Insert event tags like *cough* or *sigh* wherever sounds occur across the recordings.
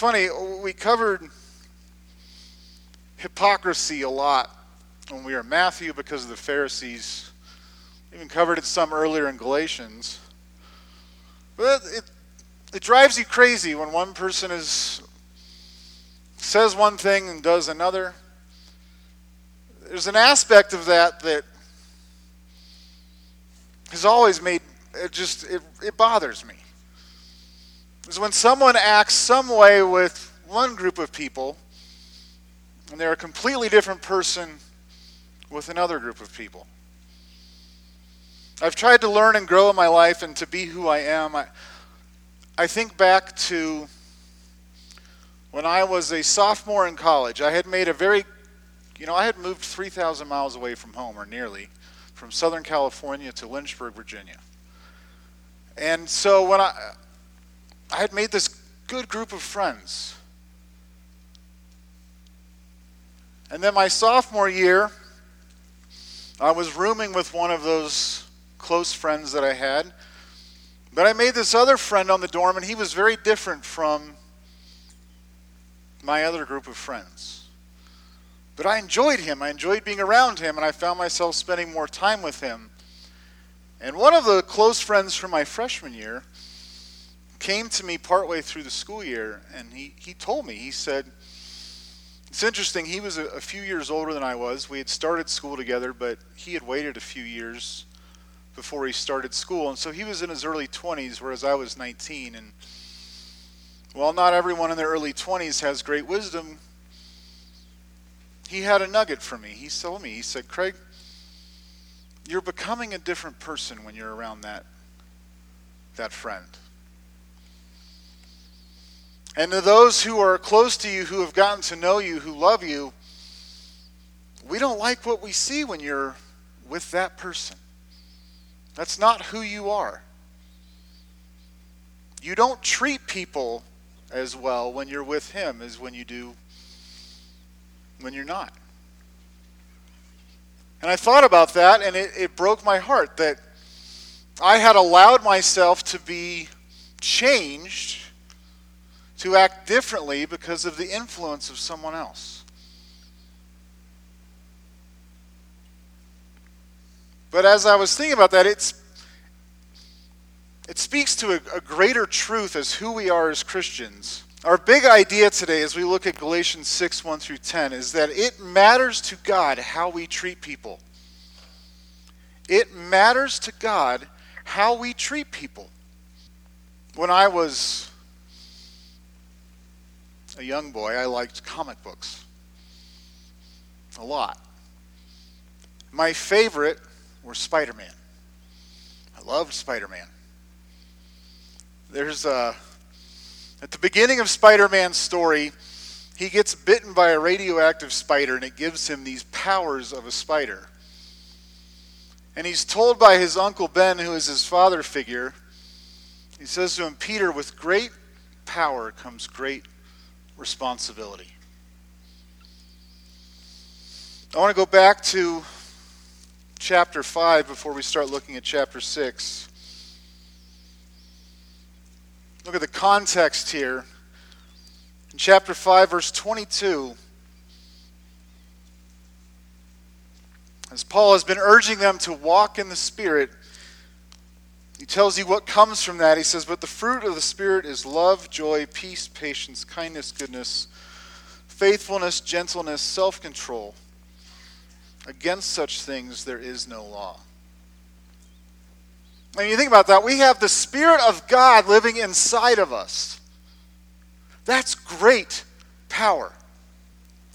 funny, we covered hypocrisy a lot when we were Matthew because of the Pharisees. We even covered it some earlier in Galatians. But it, it drives you crazy when one person is says one thing and does another. There's an aspect of that that has always made it just it, it bothers me. Is when someone acts some way with one group of people and they're a completely different person with another group of people. I've tried to learn and grow in my life and to be who I am. I, I think back to when I was a sophomore in college. I had made a very, you know, I had moved 3,000 miles away from home, or nearly, from Southern California to Lynchburg, Virginia. And so when I, I had made this good group of friends. And then my sophomore year, I was rooming with one of those close friends that I had. But I made this other friend on the dorm, and he was very different from my other group of friends. But I enjoyed him. I enjoyed being around him, and I found myself spending more time with him. And one of the close friends from my freshman year came to me partway through the school year, and he, he told me, he said, it's interesting. He was a, a, few years older than I was. We had started school together, but he had waited a few years before he started school. And so he was in his early 20s, whereas I was 19. And while not everyone in their early 20s has great wisdom, he had a nugget for me. He told me, he said, Craig, you're becoming a different person when you're around that, that friend. And to those who are close to you, who have gotten to know you, who love you, we don't like what we see when you're with that person. That's not who you are. You don't treat people as well when you're with him as when you do when you're not. And I thought about that, and it, it broke my heart that I had allowed myself to be changed to act differently because of the influence of someone else. But as I was thinking about that, it's it speaks to a, a, greater truth as who we are as Christians. Our big idea today, as we look at Galatians 6 1 through 10, is that it matters to God how we treat people. It matters to God how we treat people. When I was a young boy, I liked comic books a lot. My favorite were Spider Man. I loved Spider Man. There's a, at the beginning of Spider Man's story, he gets bitten by a radioactive spider and it gives him these powers of a spider. And he's told by his uncle Ben, who is his father figure, he says to him, Peter, with great power comes great responsibility. I want to go back to chapter 5 before we start looking at chapter 6. Look at the context here. In chapter 5, verse 22, as Paul has been urging them to walk in the Spirit, he tells you what comes from that. He says, But the fruit of the Spirit is love, joy, peace, patience, kindness, goodness, faithfulness, gentleness, self control. Against such things there is no law. And you think about that, we have the Spirit of God living inside of us. That's great power.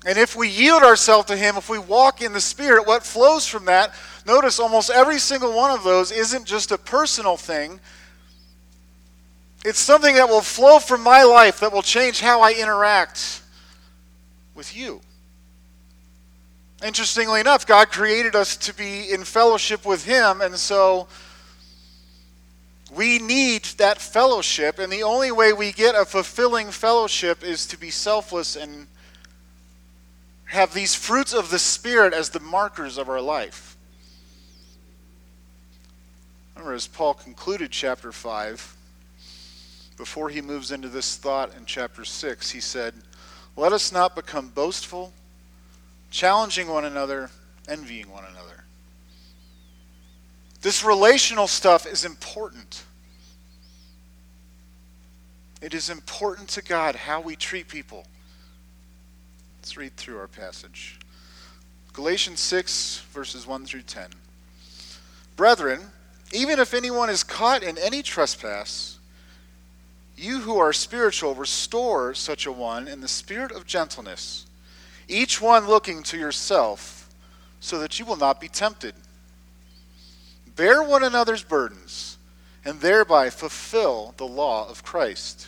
And if we yield ourselves to Him, if we walk in the Spirit, what flows from that Notice almost every single one of those isn't just a personal thing. It's something that will flow from my life that will change how I interact with you. Interestingly enough, God created us to be in fellowship with Him, and so we need that fellowship, and the only way we get a fulfilling fellowship is to be selfless and have these fruits of the Spirit as the markers of our life. Remember, as Paul concluded chapter 5, before he moves into this thought in chapter 6, he said, Let us not become boastful, challenging one another, envying one another. This relational stuff is important. It is important to God how we treat people. Let's read through our passage. Galatians 6, verses 1 through 10. Brethren, even if anyone is caught in any trespass, you who are spiritual, restore such a one in the spirit of gentleness, each one looking to yourself, so that you will not be tempted. Bear one another's burdens, and thereby fulfill the law of Christ.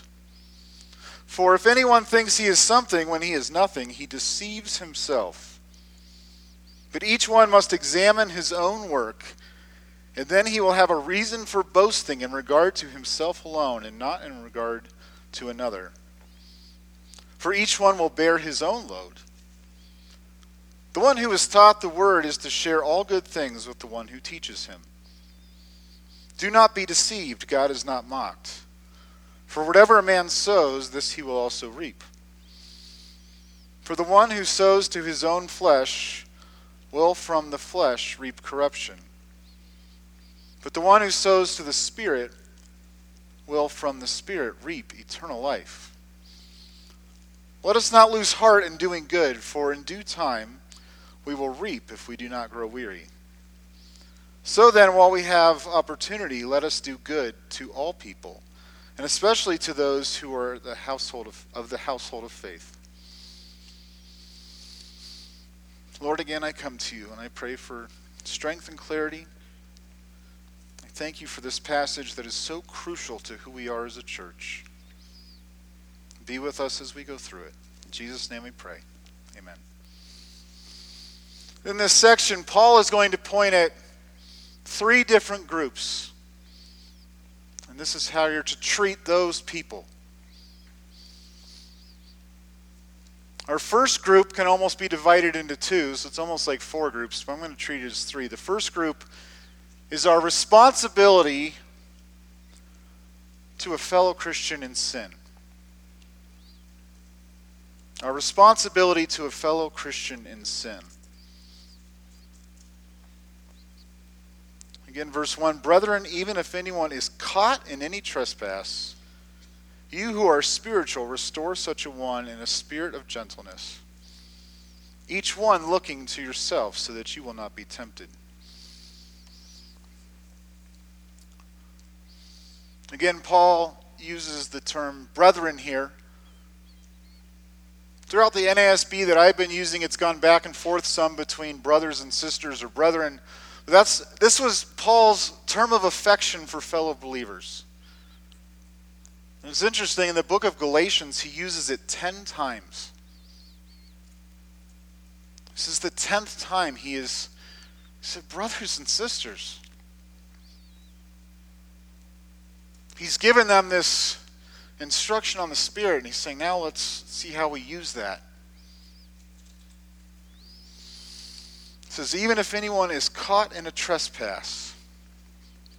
For if anyone thinks he is something when he is nothing, he deceives himself. But each one must examine his own work, and then he will have a reason for boasting in regard to himself alone and not in regard to another. For each one will bear his own load. The one who is taught the word is to share all good things with the one who teaches him. Do not be deceived, God is not mocked. For whatever a man sows, this he will also reap. For the one who sows to his own flesh will from the flesh reap corruption. But the one who sows to the Spirit will from the Spirit reap eternal life. Let us not lose heart in doing good, for in due time we will reap if we do not grow weary. So then, while we have opportunity, let us do good to all people and especially to those who are the household of, of the household of faith. Lord, again, I come to you and I pray for strength and clarity. Thank you for this passage that is so crucial to who we are as a church. Be with us as we go through it. In Jesus' name we pray. Amen. In this section, Paul is going to point at three different groups and this is how you're to treat those people. Our first group can almost be divided into two, so it's almost like four groups, but I'm going to treat it as three. The first group is our responsibility to a fellow Christian in sin. Our responsibility to a fellow Christian in sin. Again, verse 1 Brethren, even if anyone is caught in any trespass, you who are spiritual, restore such a one in a spirit of gentleness, each one looking to yourself so that you will not be tempted. Again, Paul uses the term brethren here. Throughout the NASB that I've been using, it's gone back and forth some between brothers and sisters or brethren that's, this was Paul's term of affection for fellow believers. And it's interesting, in the book of Galatians, he uses it 10 times. This is the 10th time he is, he said, brothers and sisters. He's given them this instruction on the Spirit, and he's saying, now let's see how we use that. It says, even if anyone is caught in a trespass.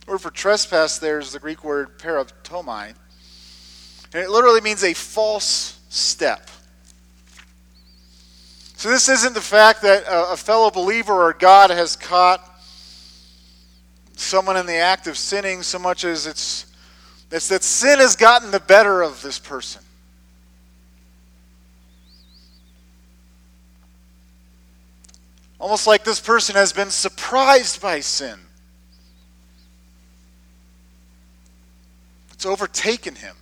Word for trespass there is the Greek word paraptomai. And it literally means a false step. So this isn't the fact that a fellow believer or God has caught someone in the act of sinning so much as it's, it's that sin has gotten the better of this person. Almost like this person has been surprised by sin. It's overtaken him.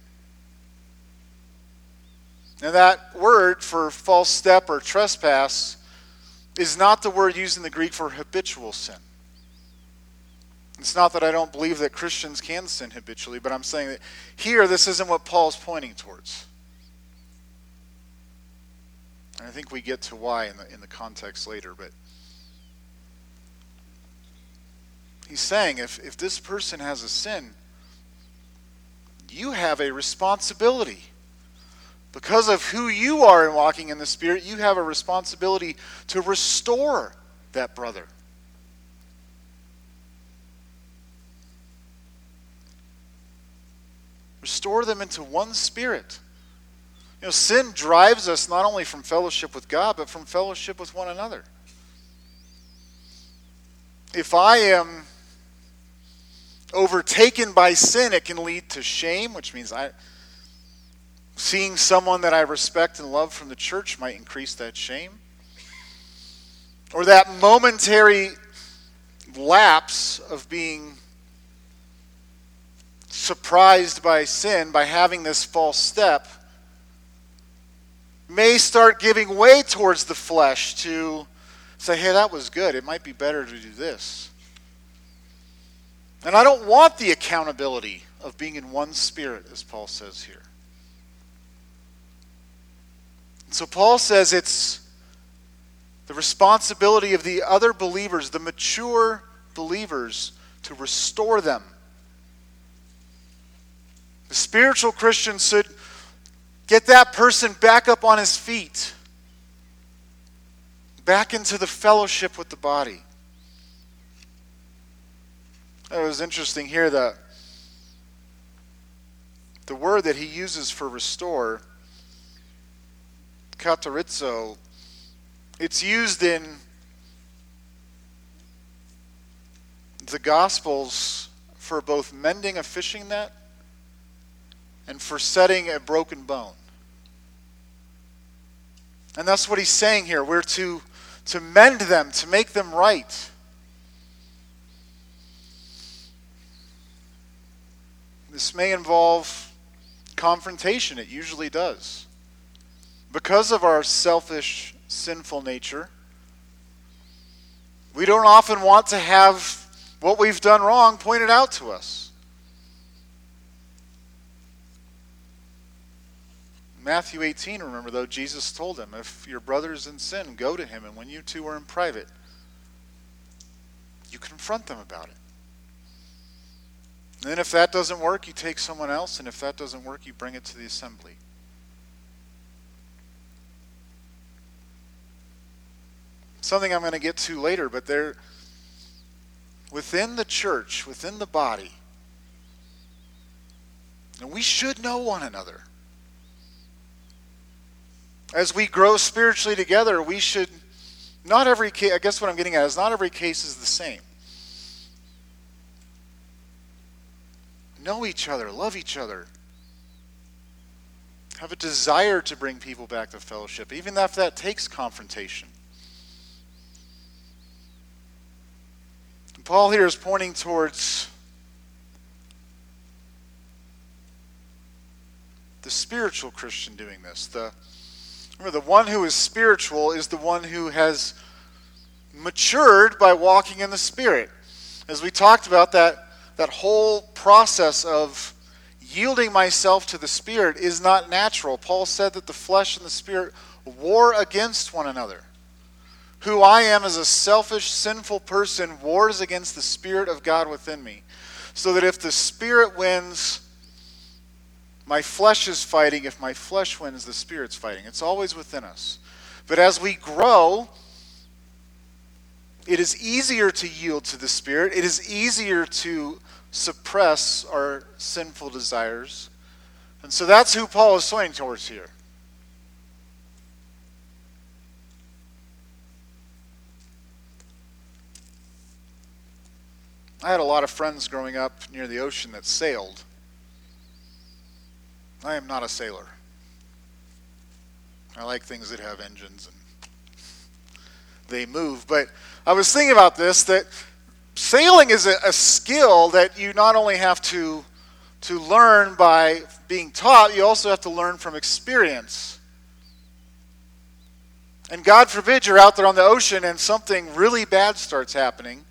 Now, that word for false step or trespass is not the word used in the Greek for habitual sin. It's not that I don't believe that Christians can sin habitually, but I'm saying that here, this isn't what Paul's pointing towards. And I think we get to why in the, in the context later, but He's saying if, if this person has a sin, you have a responsibility. Because of who you are in walking in the Spirit, you have a responsibility to restore that brother. Restore them into one spirit. You know, sin drives us not only from fellowship with God, but from fellowship with one another. If I am overtaken by sin, it can lead to shame, which means I seeing someone that I respect and love from the church might increase that shame. Or that momentary lapse of being surprised by sin, by having this false step, may start giving way towards the flesh to say, hey, that was good. It might be better to do this. And I don't want the accountability of being in one spirit, as Paul says here. So Paul says it's the responsibility of the other believers, the mature believers, to restore them. Spiritual Christian should get that person back up on his feet, back into the fellowship with the body. It was interesting here that the word that he uses for restore, katartizo, it's used in the Gospels for both mending a fishing net and for setting a broken bone. And that's what he's saying here. We're to, to mend them, to make them right. This may involve confrontation, it usually does. Because of our selfish, sinful nature, we don't often want to have what we've done wrong pointed out to us. Matthew 18, remember though, Jesus told him, If your brother is in sin, go to him, and when you two are in private, you confront them about it. And then if that doesn't work, you take someone else, and if that doesn't work, you bring it to the assembly. Something I'm going to get to later, but there within the church, within the body, and we should know one another. As we grow spiritually together, we should not every case, I guess what I'm getting at is not every case is the same. know each other, love each other, have a desire to bring people back to fellowship, even if that takes confrontation. Paul here is pointing towards the spiritual Christian doing this. The, remember, the one who is spiritual is the one who has matured by walking in the Spirit. As we talked about that that whole process of yielding myself to the Spirit is not natural. Paul said that the flesh and the Spirit war against one another. Who I am as a selfish, sinful person wars against the Spirit of God within me. So that if the Spirit wins, my flesh is fighting. If my flesh wins, the Spirit's fighting. It's always within us. But as we grow, it is easier to yield to the Spirit. It is easier to suppress our sinful desires. And so that's who Paul is pointing towards here. I had a lot of friends growing up near the ocean that sailed. I am not a sailor. I like things that have engines and they move. But I was thinking about this that sailing is a, a, skill that you not only have to, to learn by being taught, you also have to learn from experience. And God forbid you're out there on the ocean and something really bad starts happening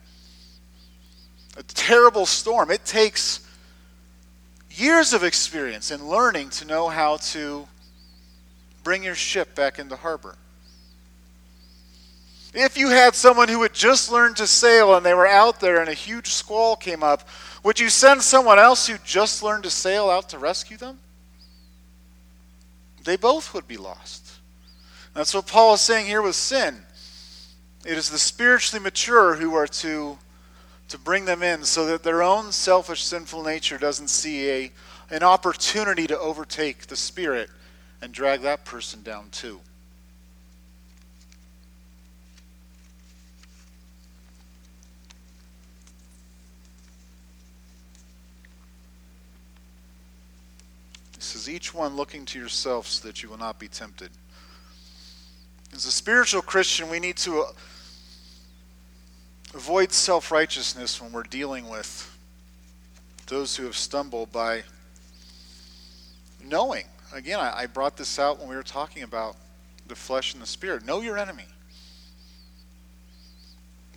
a terrible storm. It takes years of experience and learning to know how to bring your ship back into harbor. If you had someone who had just learned to sail and they were out there and a huge squall came up, would you send someone else who just learned to sail out to rescue them? They both would be lost. That's what Paul is saying here with sin. It is the spiritually mature who are to, to bring them in so that their own selfish, sinful nature doesn't see a, an opportunity to overtake the Spirit and drag that person down too. He says, Each one looking to yourself so that you will not be tempted. As a spiritual Christian, we need to avoid self righteousness when we're dealing with those who have stumbled by knowing. Again, I, I brought this out when we were talking about the flesh and the spirit. Know your enemy.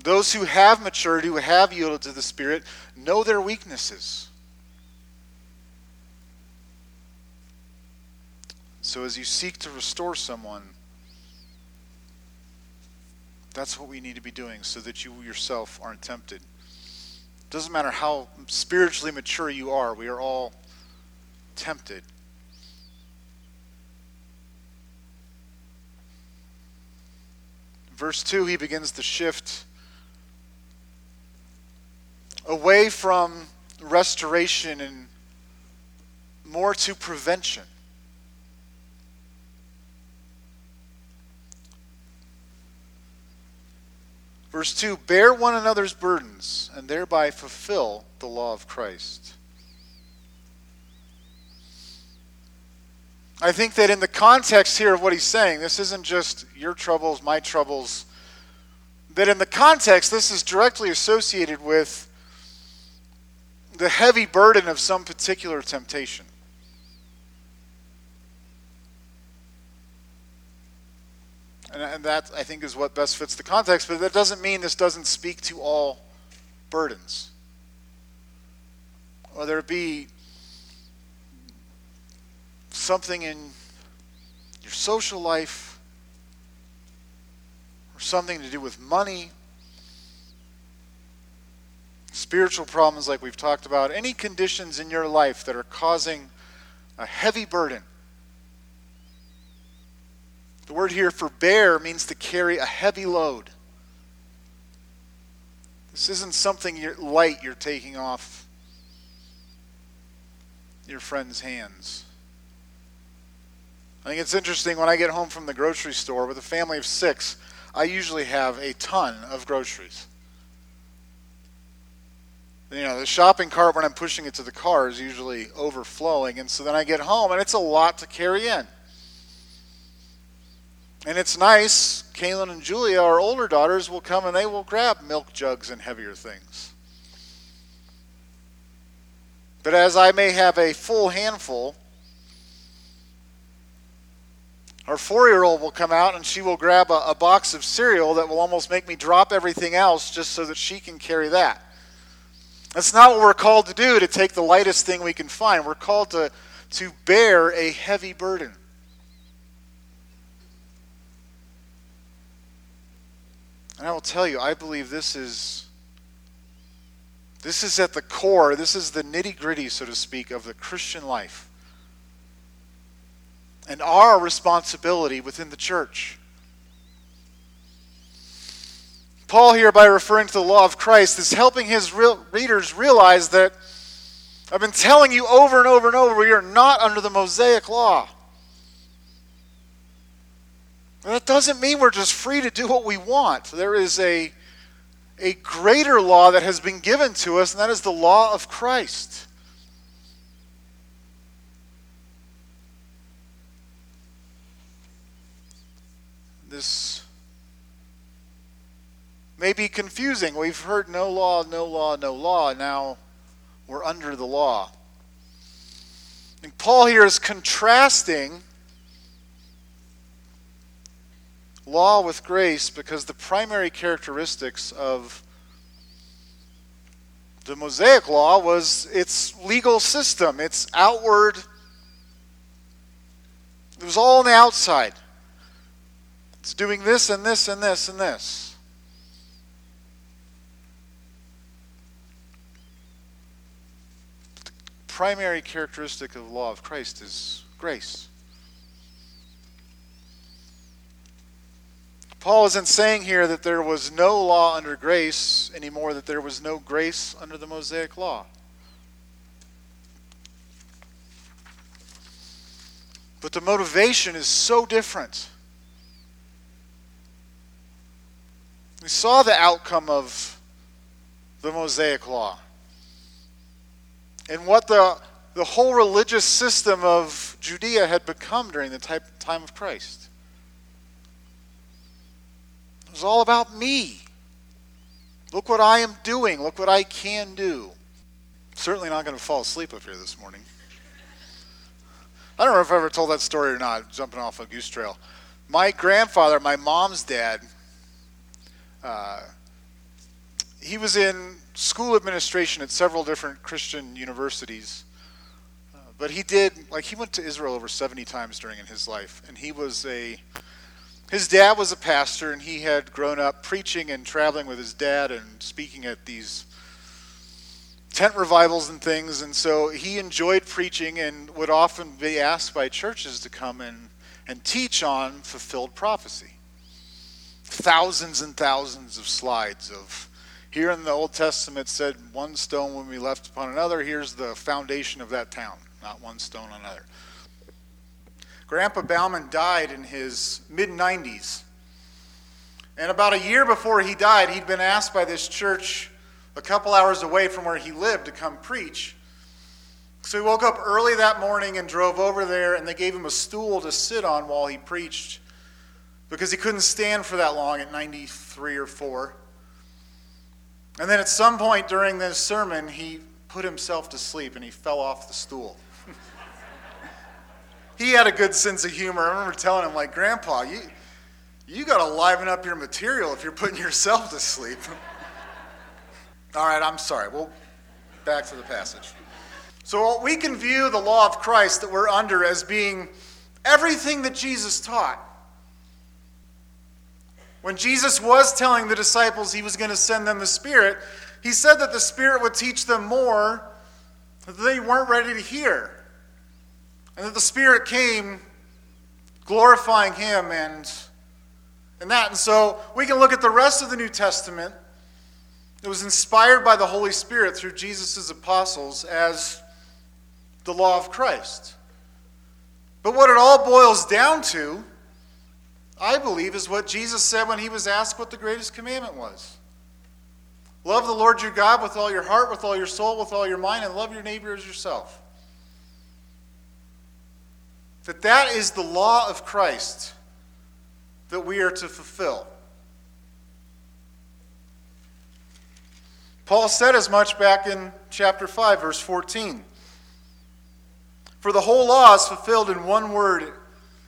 Those who have matured, who have yielded to the Spirit, know their weaknesses. So as you seek to restore someone, that's what we need to be doing so that you yourself aren't tempted. It doesn't matter how spiritually mature you are, we are all tempted. Verse 2, he begins to shift away from restoration and more to prevention. Verse 2 Bear one another's burdens and thereby fulfill the law of Christ. I think that in the context here of what he's saying, this isn't just your troubles, my troubles, that in the context, this is directly associated with the heavy burden of some particular temptation. And, and that, I think, is what best fits the context, but that doesn't mean this doesn't speak to all burdens. Whether it be something in your social life, or something to do with money, spiritual problems like we've talked about, any conditions in your life that are causing a heavy burden the word here for bear means to carry a heavy load. This isn't something you're, light you're taking off your friend's hands. I think it's interesting when I get home from the grocery store with a family of six, I usually have a ton of groceries. You know, the shopping cart when I'm pushing it to the car is usually overflowing, and so then I get home and it's a lot to carry in. And it's nice, Kaylin and Julia, our older daughters, will come and they will grab milk jugs and heavier things. But as I may have a full handful, our four year old will come out and she will grab a, a, box of cereal that will almost make me drop everything else just so that she can carry that. That's not what we're called to do, to take the lightest thing we can find. We're called to, to bear a heavy burden. And I will tell you, I believe this is this is at the core, this is the nitty-gritty, so to speak, of the Christian life. And our responsibility within the church. Paul, here, by referring to the law of Christ, is helping his real readers realize that I've been telling you over and over and over we are not under the Mosaic law. That doesn't mean we're just free to do what we want. There is a, a greater law that has been given to us, and that is the law of Christ. This may be confusing. We've heard no law, no law, no law. Now we're under the law. And Paul here is contrasting law with grace because the primary characteristics of the Mosaic law was its legal system, its outward. It was all on the outside. It's doing this and this and this and this. The primary characteristic of the law of Christ is grace. Paul isn't saying here that there was no law under grace anymore, that there was no grace under the Mosaic law. But the motivation is so different. We saw the outcome of the Mosaic Law and what the, the whole religious system of Judea had become during the type, time of Christ. It was all about me. Look what I am doing. Look what I can do. Certainly not going to fall asleep up here this morning. I don't know if I ever told that story or not, jumping off a goose trail. My grandfather, my mom's dad, uh, he was in school administration at several different Christian universities. Uh, but he did, like, he went to Israel over 70 times during in his life. And he was a, his dad was a pastor, and he had grown up preaching and traveling with his dad and speaking at these tent revivals and things. And so he enjoyed preaching and would often be asked by churches to come and, and teach on fulfilled prophecy. Thousands and thousands of slides of here in the Old Testament said one stone will be left upon another. Here's the foundation of that town, not one stone on another. Grandpa Bauman died in his mid 90s. And about a year before he died, he'd been asked by this church a couple hours away from where he lived to come preach. So he woke up early that morning and drove over there, and they gave him a stool to sit on while he preached because he couldn't stand for that long at 93 or 4. And then at some point during this sermon, he put himself to sleep and he fell off the stool. He had a good sense of humor. I remember telling him, like, Grandpa, you, you got to liven up your material if you're putting yourself to sleep. *laughs* All right, I'm sorry. Well, back to the passage. So we can view the law of Christ that we're under as being everything that Jesus taught. When Jesus was telling the disciples he was going to send them the Spirit, he said that the Spirit would teach them more that they weren't ready to hear. And that the Spirit came glorifying him and, and that. And so we can look at the rest of the New Testament. It was inspired by the Holy Spirit through Jesus' apostles as the law of Christ. But what it all boils down to I believe, is what Jesus said when he was asked what the greatest commandment was. Love the Lord your God with all your heart, with all your soul, with all your mind, and love your neighbor as yourself. That that is the law of Christ that we are to fulfill. Paul said as much back in chapter 5, verse 14. For the whole law is fulfilled in one word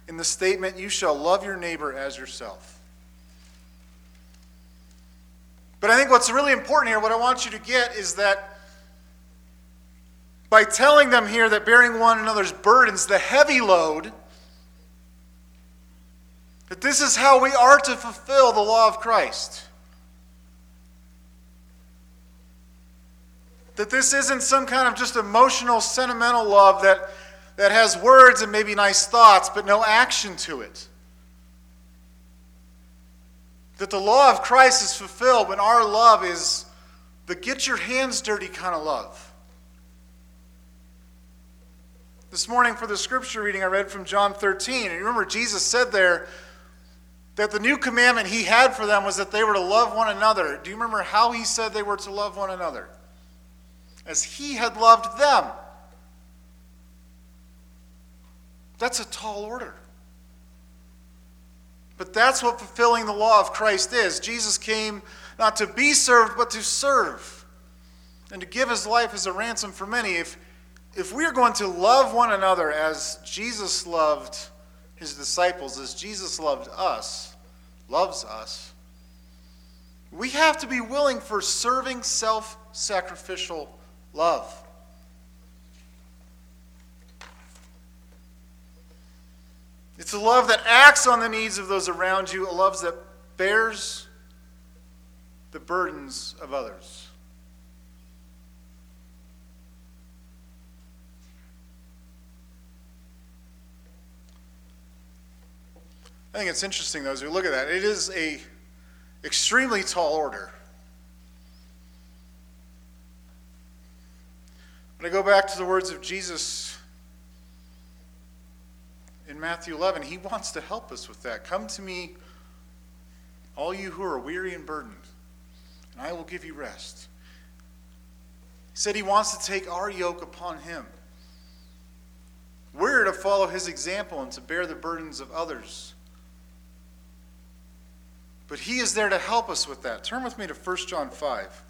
in the statement, You shall love your neighbor as yourself. But I think what's really important here, what I want you to get, is that by telling them here that bearing one another's burdens, the heavy load, that this is how we are to fulfill the law of Christ. That this isn't some kind of just emotional, sentimental love that that has words and maybe nice thoughts, but no action to it. That the law of Christ is fulfilled when our love is the get your hands dirty kind of love. This morning, for the scripture reading, I read from John 13. And you remember, Jesus said there that the new commandment he had for them was that they were to love one another. Do you remember how he said they were to love one another? As he had loved them. That's a tall order. But that's what fulfilling the law of Christ is. Jesus came not to be served, but to serve and to give his life as a ransom for many. If, if we are going to love one another as Jesus loved his disciples, as Jesus loved us, loves us, we have to be willing for serving, self sacrificial love. It's a love that acts on the needs of those around you, a love that bears the burdens of others. I think it's interesting though as we look at that. It is a extremely tall order. I go back to the words of Jesus in Matthew 11, he wants to help us with that. Come to me, all you who are weary and burdened, and I will give you rest. He said he wants to take our yoke upon him. We're to follow his example and to bear the burdens of others. But he is there to help us with that. Turn with me to 1 John 5.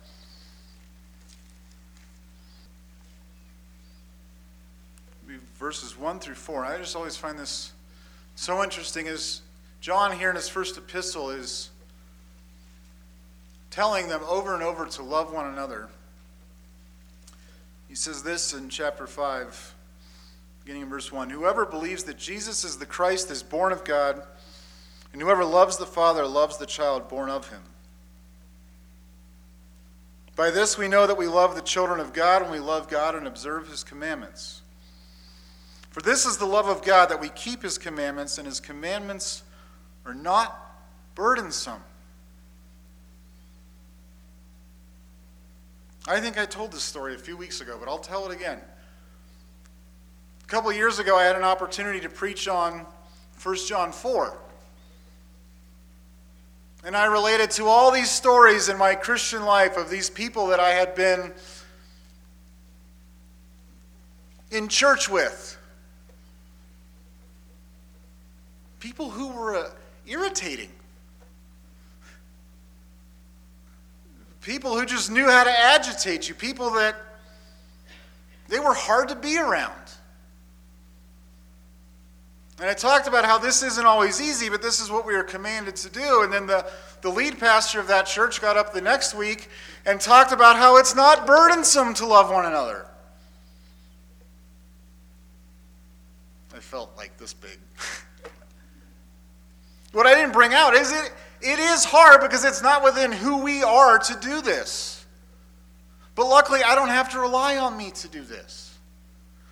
Verses 1 through 4. I just always find this so interesting is John here in his first epistle is telling them over and over to love one another. He says this in chapter 5, beginning in verse 1 Whoever believes that Jesus is the Christ is born of God, and whoever loves the Father loves the child born of him. By this we know that we love the children of God when we love God and observe his commandments. For this is the love of God that we keep his commandments, and his commandments are not burdensome. I think I told this story a few weeks ago, but I'll tell it again. A couple years ago, I had an opportunity to preach on 1 John 4. And I related to all these stories in my Christian life of these people that I had been in church with. People who were uh, irritating. People who just knew how to agitate you. People that they were hard to be around. And I talked about how this isn't always easy, but this is what we are commanded to do. And then the, the lead pastor of that church got up the next week and talked about how it's not burdensome to love one another. I felt like this big. *laughs* what I didn't bring out is it it is hard because it's not within who we are to do this. But luckily, I don't have to rely on me to do this.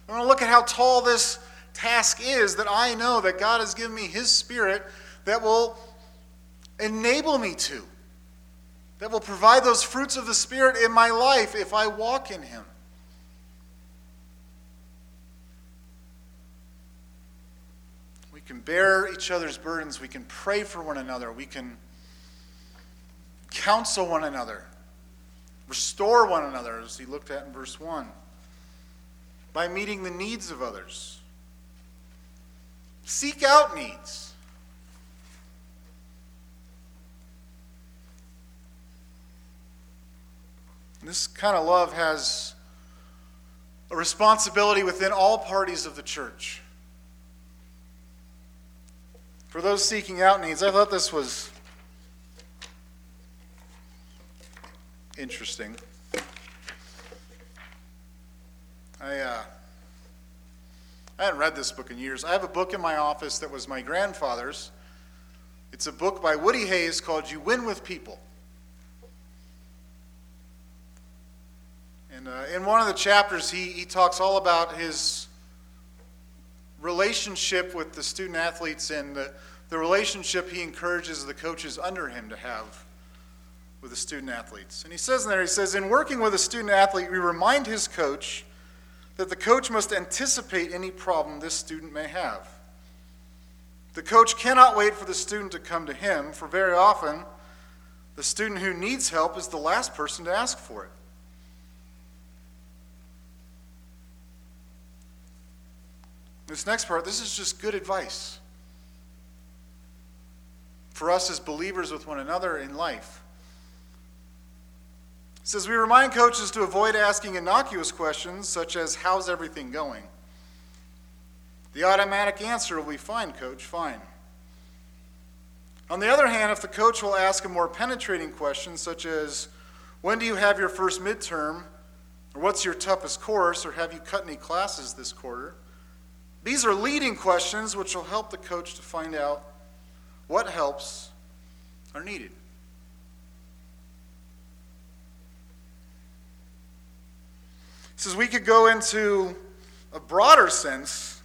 I'm going to look at how tall this task is that I know that God has given me His Spirit that will enable me to, that will provide those fruits of the Spirit in my life if I walk in Him. We can bear each other's burdens. We can pray for one another. We can counsel one another, restore one another, as he looked at in verse 1, by meeting the needs of others. Seek out needs. This kind of love has a responsibility within all parties of the church. For those seeking out needs, I thought this was interesting. I, uh, I hadn't read this book in years. I have a book in my office that was my grandfather's. It's a book by Woody Hayes called You Win with People. And uh, in one of the chapters, he, he talks all about his relationship with the student athletes and the, the relationship he encourages the coaches under him to have with the student athletes. And he says in there, he says, in working with a student athlete, we remind his coach that the coach must anticipate any problem this student may have. The coach cannot wait for the student to come to him, for very often, the student who needs help is the last person to ask for it. This next part, this is just good advice for us as believers with one another in life. Says we remind coaches to avoid asking innocuous questions such as, How's everything going? The automatic answer will be, Fine, coach, fine. On the other hand, if the coach will ask a more penetrating question, such as, When do you have your first midterm? Or what's your toughest course? Or have you cut any classes this quarter? These are leading questions which will help the coach to find out what helps are needed. Says we could go into a broader sense,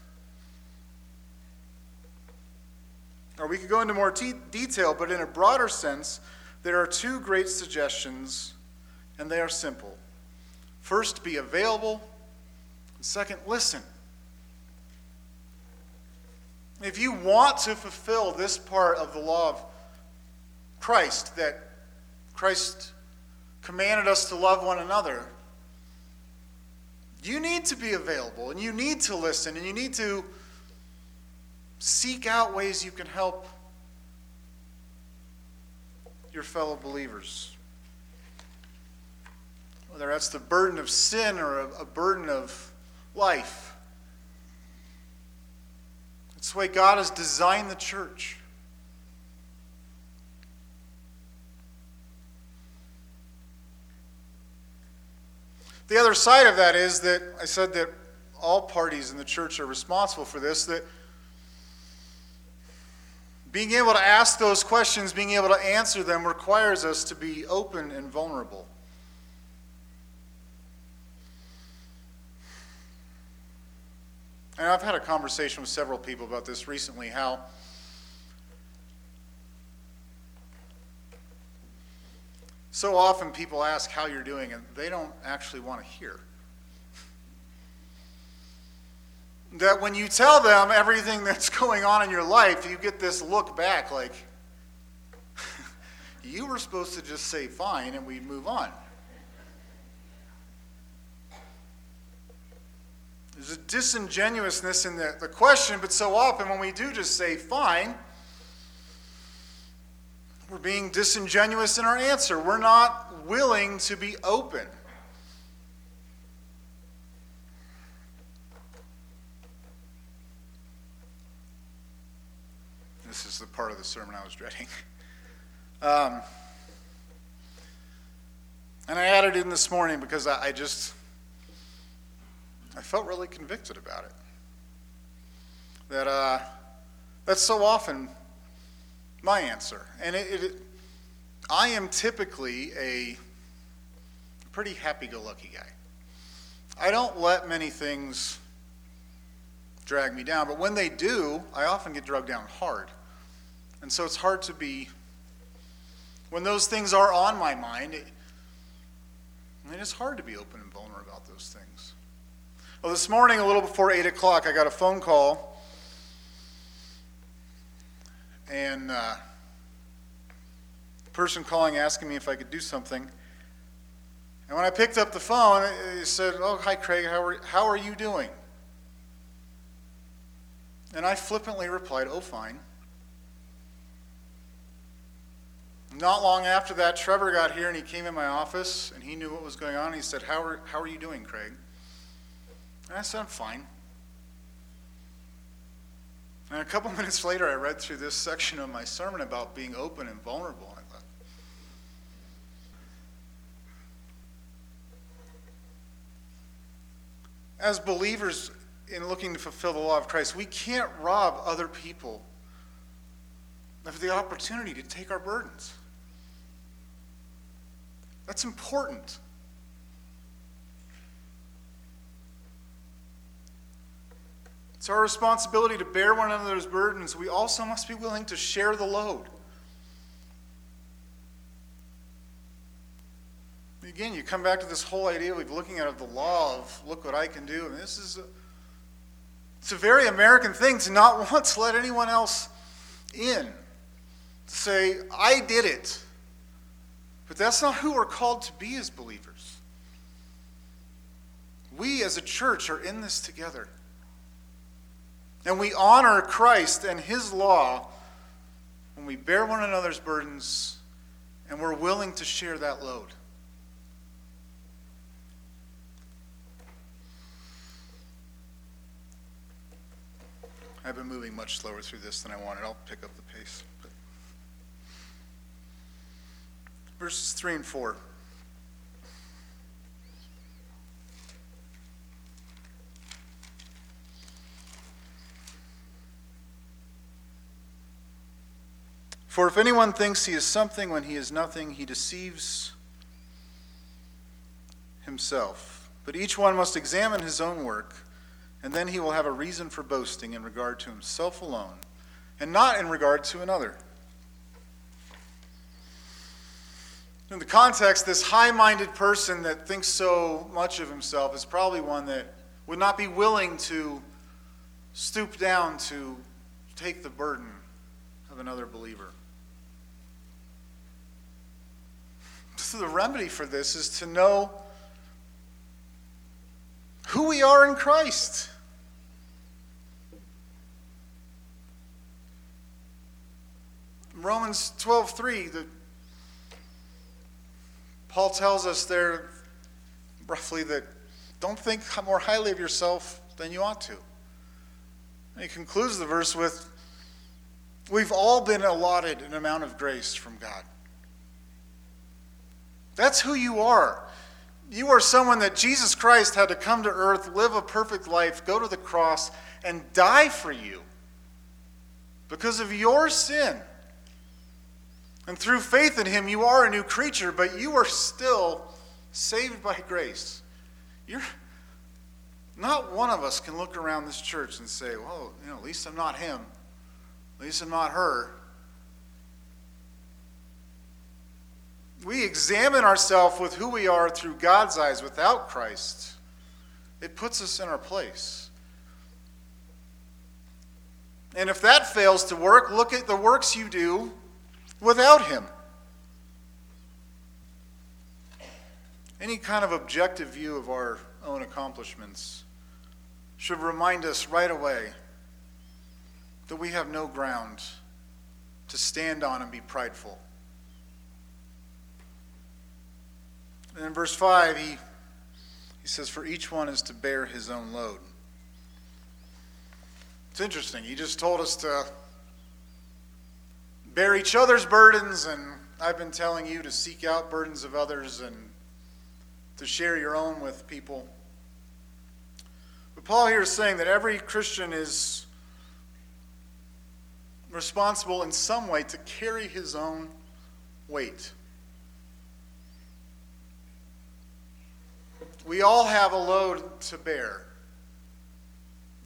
or we could go into more te- detail, but in a broader sense, there are two great suggestions, and they are simple. First, be available. Second, listen. If you want to fulfill this part of the law of Christ, that Christ commanded us to love one another, you need to be available and you need to listen and you need to seek out ways you can help your fellow believers. Whether that's the burden of sin or a, burden of life. It's the way God has designed the church. The other side of that is that I said that all parties in the church are responsible for this, that being able to ask those questions, being able to answer them, requires us to be open and vulnerable. And I've had a conversation with several people about this recently how so often people ask how you're doing and they don't actually want to hear. That when you tell them everything *laughs* that's going on in your life, you get this look back like, *laughs* you were supposed to just say fine and we'd move on. There's a disingenuousness in the, the question, but so often when we do just say fine, we're being disingenuous in our answer. We're not willing to be open. This is the part of the sermon I was dreading. *laughs* Um, and I added in this morning because I, I just I felt really convicted about it. That uh, that's so often my answer, and it, it, I am typically a pretty happy-go-lucky guy. I don't let many things drag me down, but when they do, I often get drugged down hard, and so it's hard to be. When those things are on my mind, it, it is hard to be open and vulnerable about those things. Well, this morning, a little before 8 o'clock, I got a phone call. And uh, the person calling asking me if I could do something. And when I picked up the phone, he said, Oh, hi, Craig, how are, how are you doing? And I flippantly replied, Oh, fine. Not long after that, Trevor got here and he came in my office and he knew what was going on. He said, How are, how are you doing, Craig? And I said, I'm fine. And a couple *laughs* minutes later, I read through this section of my sermon about being open and vulnerable. And I thought, as believers in looking to fulfill the law of Christ, we can't rob other people of the opportunity to take our burdens. That's important. It's our responsibility to bear one another's burdens. We also must be willing to share the load. Again, you come back to this whole idea of looking at the law of look what I can do. And this is a, it's a very American thing to not *laughs* want to let anyone else in. To say, I did it. But that's not who we're called to be as believers. We as a church are in this together. And we honor Christ and his law when we bear one another's burdens and we're willing to share that load. I've been moving much slower through this than I wanted. I'll pick up the pace. But. Verses 3 and 4. For if anyone thinks he is something when he is nothing, he deceives himself. But each one must examine his own work, and then he will have a reason for boasting in regard to himself alone, and not in regard to another. In the context, this high minded person that thinks so much of himself is probably one that would not be willing to stoop down to take the burden of another believer. So the remedy for this is to know who we are in Christ. Romans 12:3 the Paul tells us there roughly that don't think more highly of yourself than you ought to. And he concludes the verse with We've all been allotted an amount of grace from God. That's who you are. You are someone that Jesus Christ had to come to earth, live a perfect life, go to the cross, and die for you because of your sin. And through faith in him, you are a new creature, but you are still saved by grace. You're not one of us can look around this church and say, well, you know, at least I'm not him. At least I'm not her. We examine ourselves with who we are through God's eyes without Christ. It puts us in our place. And if that fails to work, look at the works you do without Him. Any kind of objective view of our own accomplishments should remind us right away that we have no ground to stand on and be prideful. In verse 5, he, he says, For each one is to bear his own load. It's interesting. He just told us to bear each other's burdens, and I've been telling you to seek out burdens of others and to share your own with people. But Paul here is saying that every Christian is responsible in some way to carry his own weight. We all have a load to bear.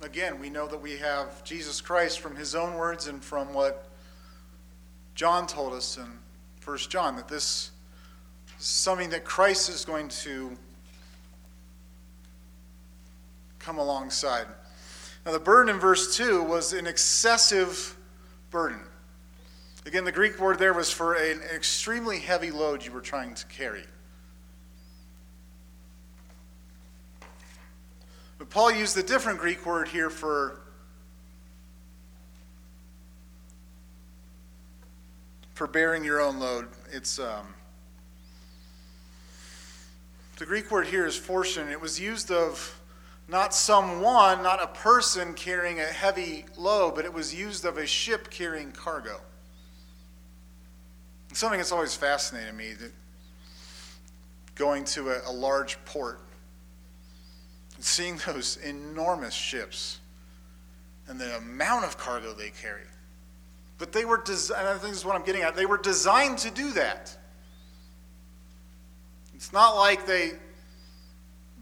Again, we know that we have Jesus Christ from his own words and from what John told us in 1 John that this is something that Christ is going to come alongside. Now, the burden in verse 2 was an excessive burden. Again, the Greek word there was for an extremely heavy load you were trying to carry. But Paul used a different Greek word here for for bearing your own load. It's um, the Greek word here is phortion. It was used of not someone, not a person carrying a heavy load, but it was used of a ship carrying cargo. It's something that's always fascinated me that going to a, a large port seeing those enormous ships and the amount of cargo they carry. But they were designed, I think this is what I'm getting at, they were designed to do that. It's not like they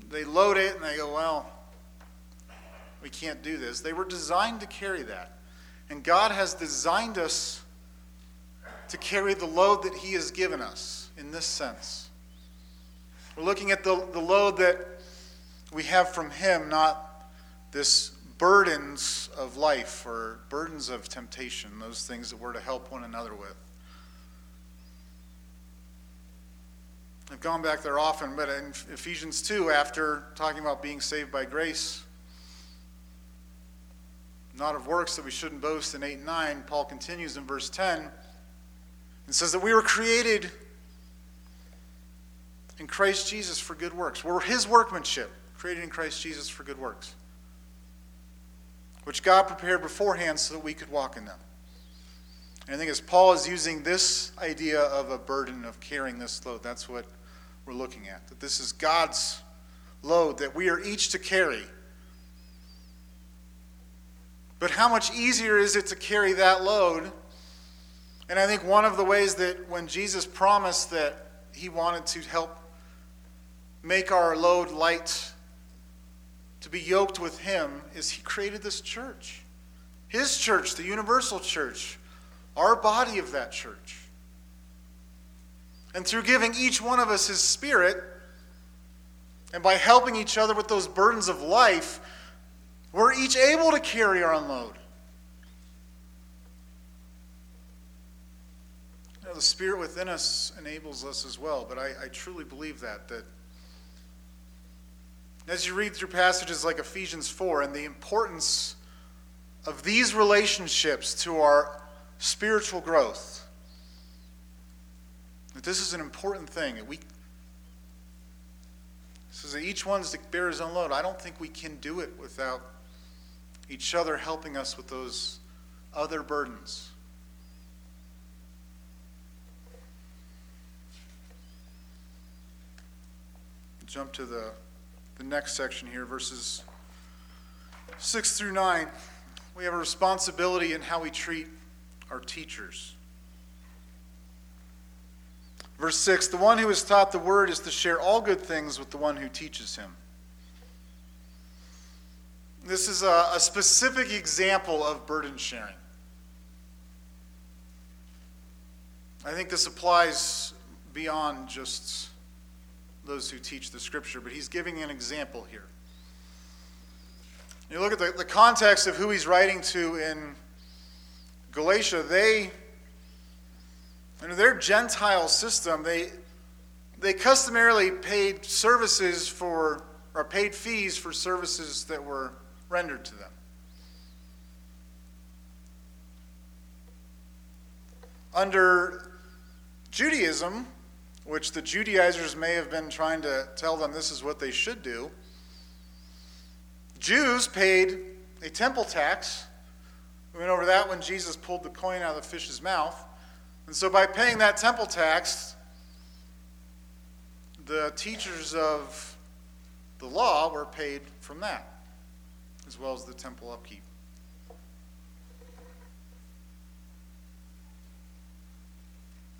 they load it and they go, well, we can't do this. They were designed to carry that. And God has designed us to carry the load that He has given us in this sense. We're looking at the, the load that we have from Him, not this burdens of life or burdens of temptation, those things that we're to help one another with. I've gone back there often, but in Ephesians 2, after talking about being saved by grace, not of works that we shouldn't boast in 8 and 9, Paul continues in verse 10 and says that we were created in Christ Jesus for good works. We're his workmanship, created in Christ Jesus for good works which God prepared beforehand so that we could walk in them. And I think as Paul is using this idea of a burden of carrying this load, that's what we're looking at. That this is God's load that we are each to carry. But how much easier is it to carry that load? And I think one of the ways that when Jesus promised that he wanted to help make our load light to be yoked with Him is He created this church. His church, the universal church, our body of that church. And through giving each one of us His Spirit, and by helping each other with those burdens of life, we're each able to carry our unload. You know, the Spirit within us enables us as well, but I, I truly believe that, that as you read through passages like Ephesians 4 and the importance of these relationships to our spiritual growth, that this is an important thing. That we says that each one's to bear his own load. I don't think we can do it without each other helping us with those other burdens. Jump to the, the next section here, verses 6 through 9. We have a responsibility in how we treat our teachers. Verse 6 The one who is taught the word is to share all good things with the one who teaches him. This is a, a specific example of burden sharing. I think this applies beyond just those who teach the scripture, but he's giving an example here. You look at the, the context of who he's writing to in Galatia, they, in their Gentile system, they, they customarily paid services for, or paid fees for services that were rendered to them. Under Judaism, which the Judaizers may have been trying to tell them this is what they should do, Jews paid a temple tax. We went over that when Jesus pulled the coin out of the fish's mouth. And so, by paying that temple tax, the teachers of the law were paid from that, as well as the temple upkeep.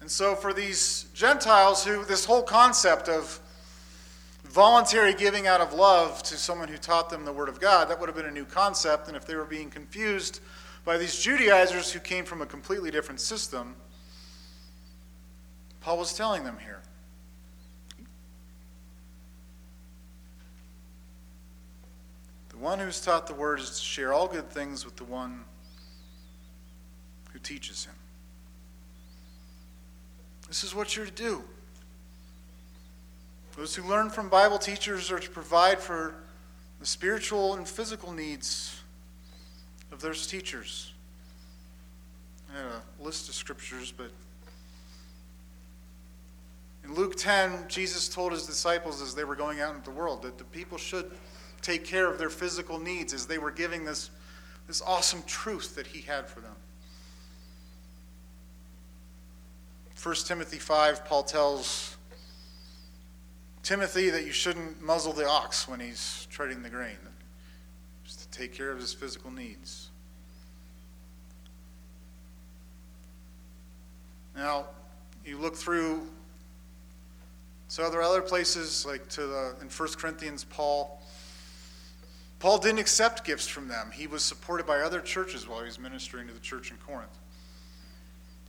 And so, for these Gentiles who, this whole concept of voluntary giving out of love to someone who taught them the Word of God, that would have been a new concept. And if they were being confused by these Judaizers who came from a completely different system, Paul was telling them here. The one who's taught the Word is to share all good things with the one who teaches him. This is what you're to do. Those who learn from Bible teachers are to provide for the spiritual and physical needs of those teachers. I had a list of scriptures, but in Luke 10, Jesus told his disciples as they were going out into the world that the people should take care of their physical needs as they were giving this, this awesome truth that he had for them. 1 Timothy 5, Paul tells Timothy that you shouldn't muzzle the ox when he's treading the grain, just to take care of his physical needs. Now, you look through so are there other places like to the in 1 Corinthians Paul Paul didn't accept gifts from them. He was supported by other churches while he was ministering to the church in Corinth.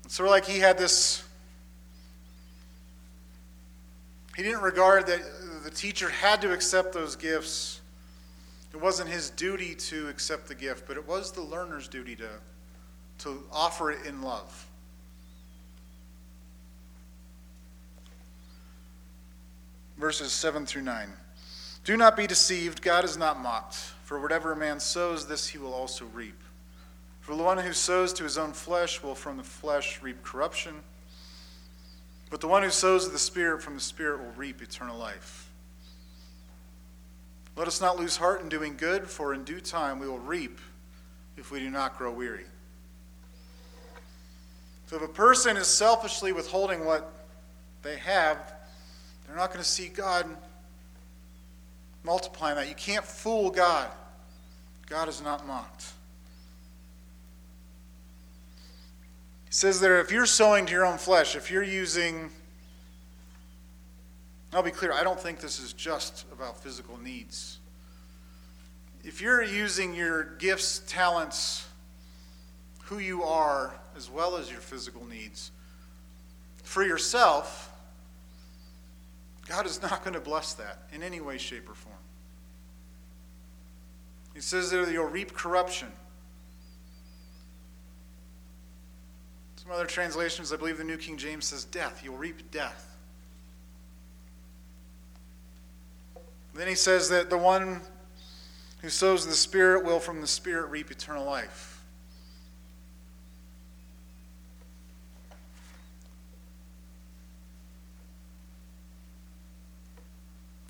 And so like he had this he didn't regard that the teacher had to accept those gifts. It wasn't his duty to accept the gift, but it was the learner's duty to, to offer it in love. Verses 7 through 9. Do not be deceived, God is not mocked. For whatever a man sows, this he will also reap. For the one who sows to his own flesh will from the flesh reap corruption but the one who sows the Spirit from the Spirit will reap eternal life. Let us not lose heart in doing good, for in due time we will reap if we do not grow weary. So if a person is selfishly withholding what they have, they're not going to see God multiplying that. You can't fool God. God is not mocked. Says there if you're sowing to your own flesh, if you're using, I'll be clear, I don't think this is just about physical needs. If you're using your gifts, talents, who you are, as well as your physical needs, for yourself, God is not going to bless that in any way, shape, or form. He says that you'll reap corruption. Some other translations, I believe the New King James says death. You'll reap death. Then he says that the one who sows the Spirit will from the Spirit reap eternal life.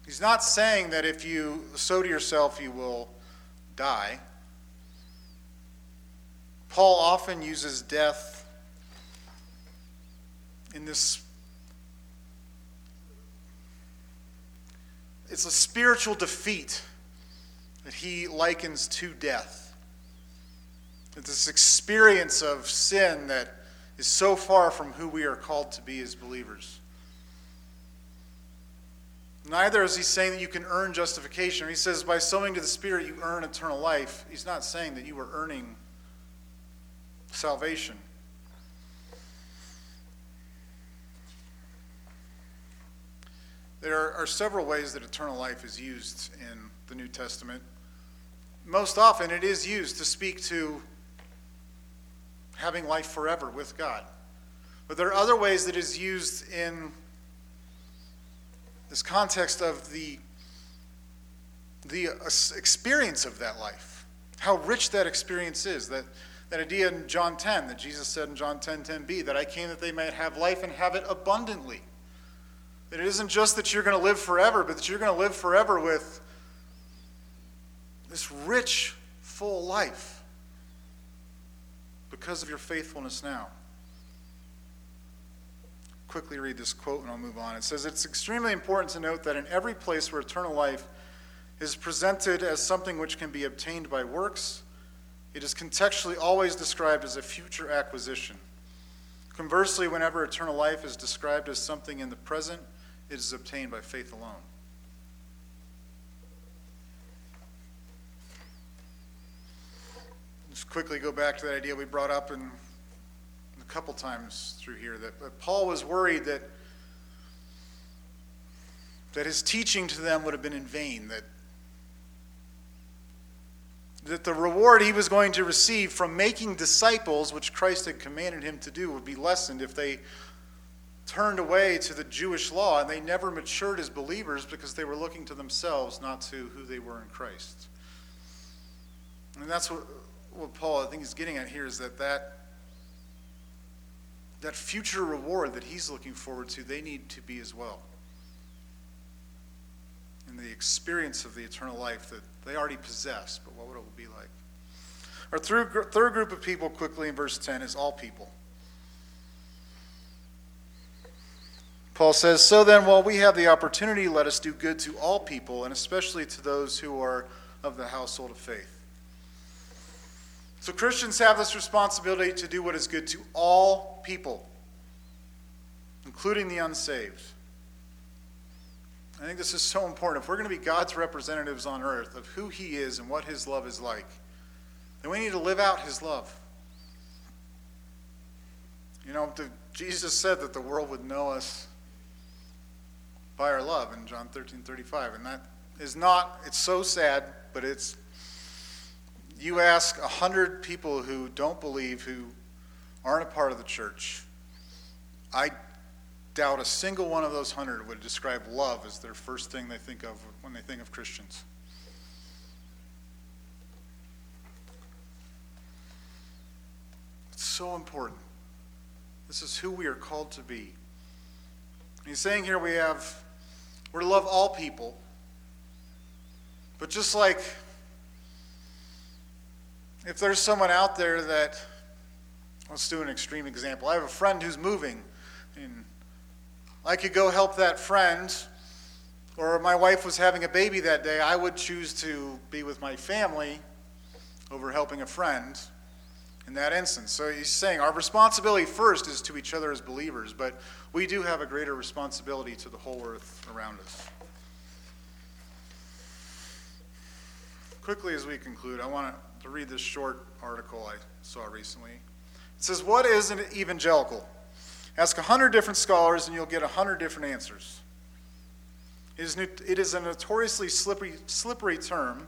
He's not saying that if you sow to yourself, you will die. Paul often uses death in this it's a spiritual defeat that he likens to death. It's this experience of sin that is so far from who we are called to be as believers. Neither is he saying that you can earn justification. He says by sowing to the Spirit you earn eternal life. He's not saying that you are earning salvation. There are, several ways that eternal life is used in the New Testament. Most often it is used to speak to having life forever with God. But there are other ways that is used in this context of the, the uh, experience of that life, how rich that experience is. That, that idea in John 10 that Jesus said in John 10 10b, that I came that they might have life and have it abundantly. That it isn't just that you're going to live forever, but that you're going to live forever with this rich, full life because of your faithfulness now quickly read this quote and I'll move on. It says, It's extremely important to note that in every place where eternal life is presented as something which can be obtained by works, it is contextually always described as a future acquisition. Conversely, whenever eternal life is described as something in the present, it is obtained by faith alone. Just quickly go back to that idea we brought up in a couple times through here that Paul was worried that that his teaching to them would have been in vain, that that the reward he was going to receive from making disciples, which Christ had commanded him to do, would be lessened if they turned away to the Jewish law and they never matured as believers because they were looking to themselves, not to who they were in Christ. And that's what, what Paul, I think, is getting at here is that that that future reward that he's looking forward to, they need to be as well. In the experience of the eternal life that they already possess, but what would it be like? Our third group of people, quickly in verse 10, is all people. Paul says, So then, while we have the opportunity, let us do good to all people, and especially to those who are of the household of faith. So Christians have this responsibility to do what is good to all people, including the unsaved. I think this is so important. If we're going to be God's representatives on earth of who He is and what His love is like, then we need to live out His love. You know, Jesus said that the world would know us by our love in John 13 35. And that is not, it's so sad, but it's you ask a hundred people who don't believe, who aren't a part of the church, I doubt a single one of those hundred would describe love as their first thing they think of when they think of Christians. It's so important. This is who we are called to be. He's saying here we have, we're to love all people. But just like if there's someone out there that, let's do an extreme example. I have a friend who's moving, and I could go help that friend, or my wife was having a baby that day, I would choose to be with my family over helping a friend in that instance. So he's saying our responsibility first is to each other as believers, but we do have a greater responsibility to the whole earth around us. Quickly as we conclude, I want to read this short article I saw recently. It says, What is an evangelical? Ask a hundred different scholars and you'll get a hundred different answers. It is, it is a notoriously slippery, slippery term,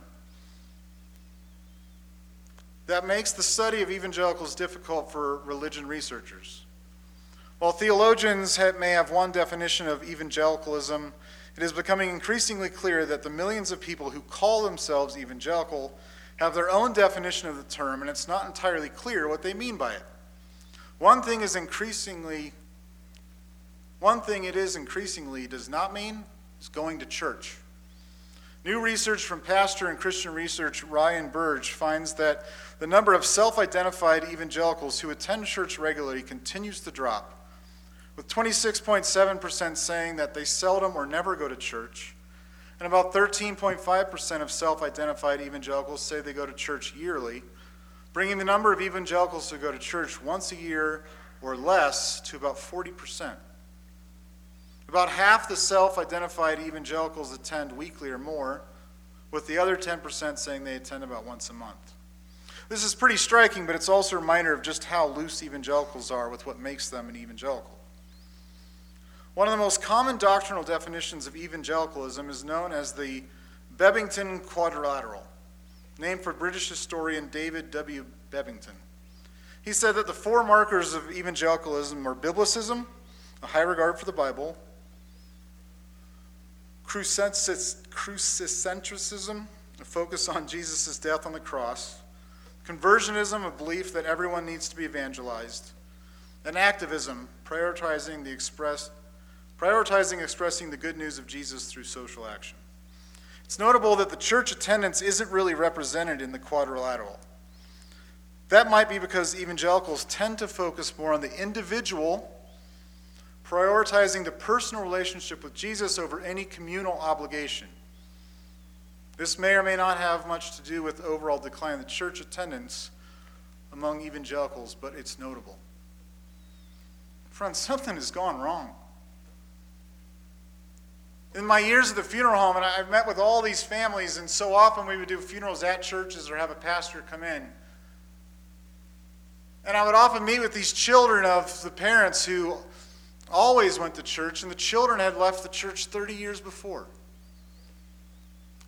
that makes the study of evangelicals difficult for religion researchers. While theologians may have one definition of evangelicalism, it is becoming increasingly clear that the millions of people who call themselves evangelical have their own definition of the term, and it's not entirely clear what they mean by it. One thing is increasingly, one thing it is increasingly does not mean is going to church. New research from pastor and Christian research Ryan Burge finds that the number of self identified evangelicals who attend church regularly continues to drop with 26.7% saying that they seldom or never go to church, and about 13.5% of self identified evangelicals say they go to church yearly, bringing the number of evangelicals who go to church once a year or less to about 40%. About half the self identified evangelicals attend weekly or more, with the other 10% saying they attend about once a month. This is pretty striking, but it's also a reminder of just how loose evangelicals are with what makes them an evangelical. One of the most common doctrinal definitions of evangelicalism is known as the Bebbington Quadrilateral, named for British historian David W. Bebbington. He said that the four markers of evangelicalism are biblicism, a high regard for the Bible, crucicentrism, a focus on Jesus' death on the cross, conversionism, a belief that everyone needs to be evangelized, and activism, prioritizing the express prioritizing expressing the good news of Jesus through social action. It's notable that the church attendance isn't really represented in the quadrilateral. That might be because evangelicals tend to focus more on the individual, prioritizing the personal relationship with Jesus over any communal obligation. This may or may not have much to do with overall decline in the church attendance among evangelicals, but it's notable. Friends, something has gone wrong in my years at the funeral home, and I've met with all these families, and so often we would do funerals at churches or have a pastor come in. And I would often meet with these children of the parents who always went to church, and the children had left the church 30 years before.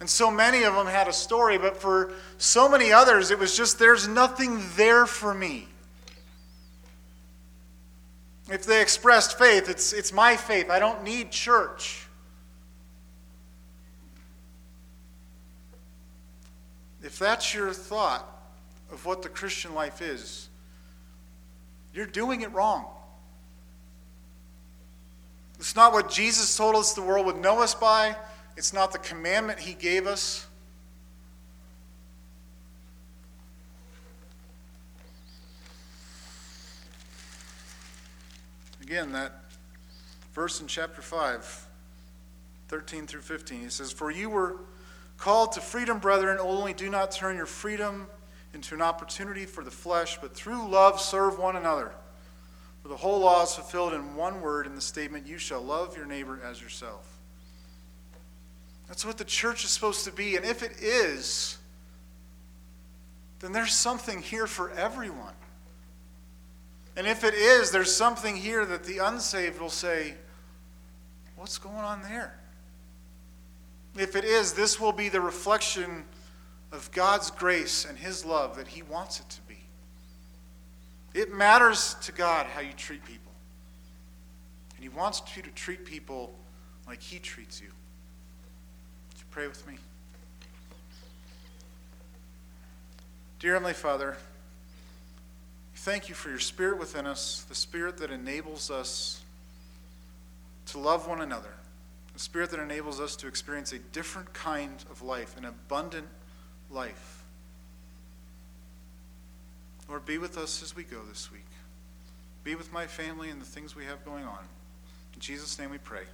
And so many of them had a story, but for so many others, it was just there's nothing there for me. If they expressed faith, it's, it's my faith. I don't need church. If that's your thought of what the Christian life is, you're doing it wrong. It's not what Jesus told us the world would know us by, it's not the commandment he gave us. Again, that verse in chapter 5, 13 through 15, he says, For you were Called to freedom, brethren, only do not turn your freedom into an opportunity for the flesh, but through love serve one another. For the whole law is fulfilled in one word in the statement, You shall love your neighbor as yourself. That's what the church is supposed to be. And if it is, then there's something here for everyone. And if it is, there's something here that the unsaved will say, What's going on there? If it is, this will be the reflection of God's grace and His love that He wants it to be. It matters to God how you treat people. And He wants you to treat people like He treats you. Would you pray with me? Dear Heavenly Father, thank you for your Spirit within us, the Spirit that enables us to love one another the spirit that enables us to experience a different kind of life, an abundant life. Lord, be with us as we go this week. Be with my family and the things we have going on. In Jesus' name we pray.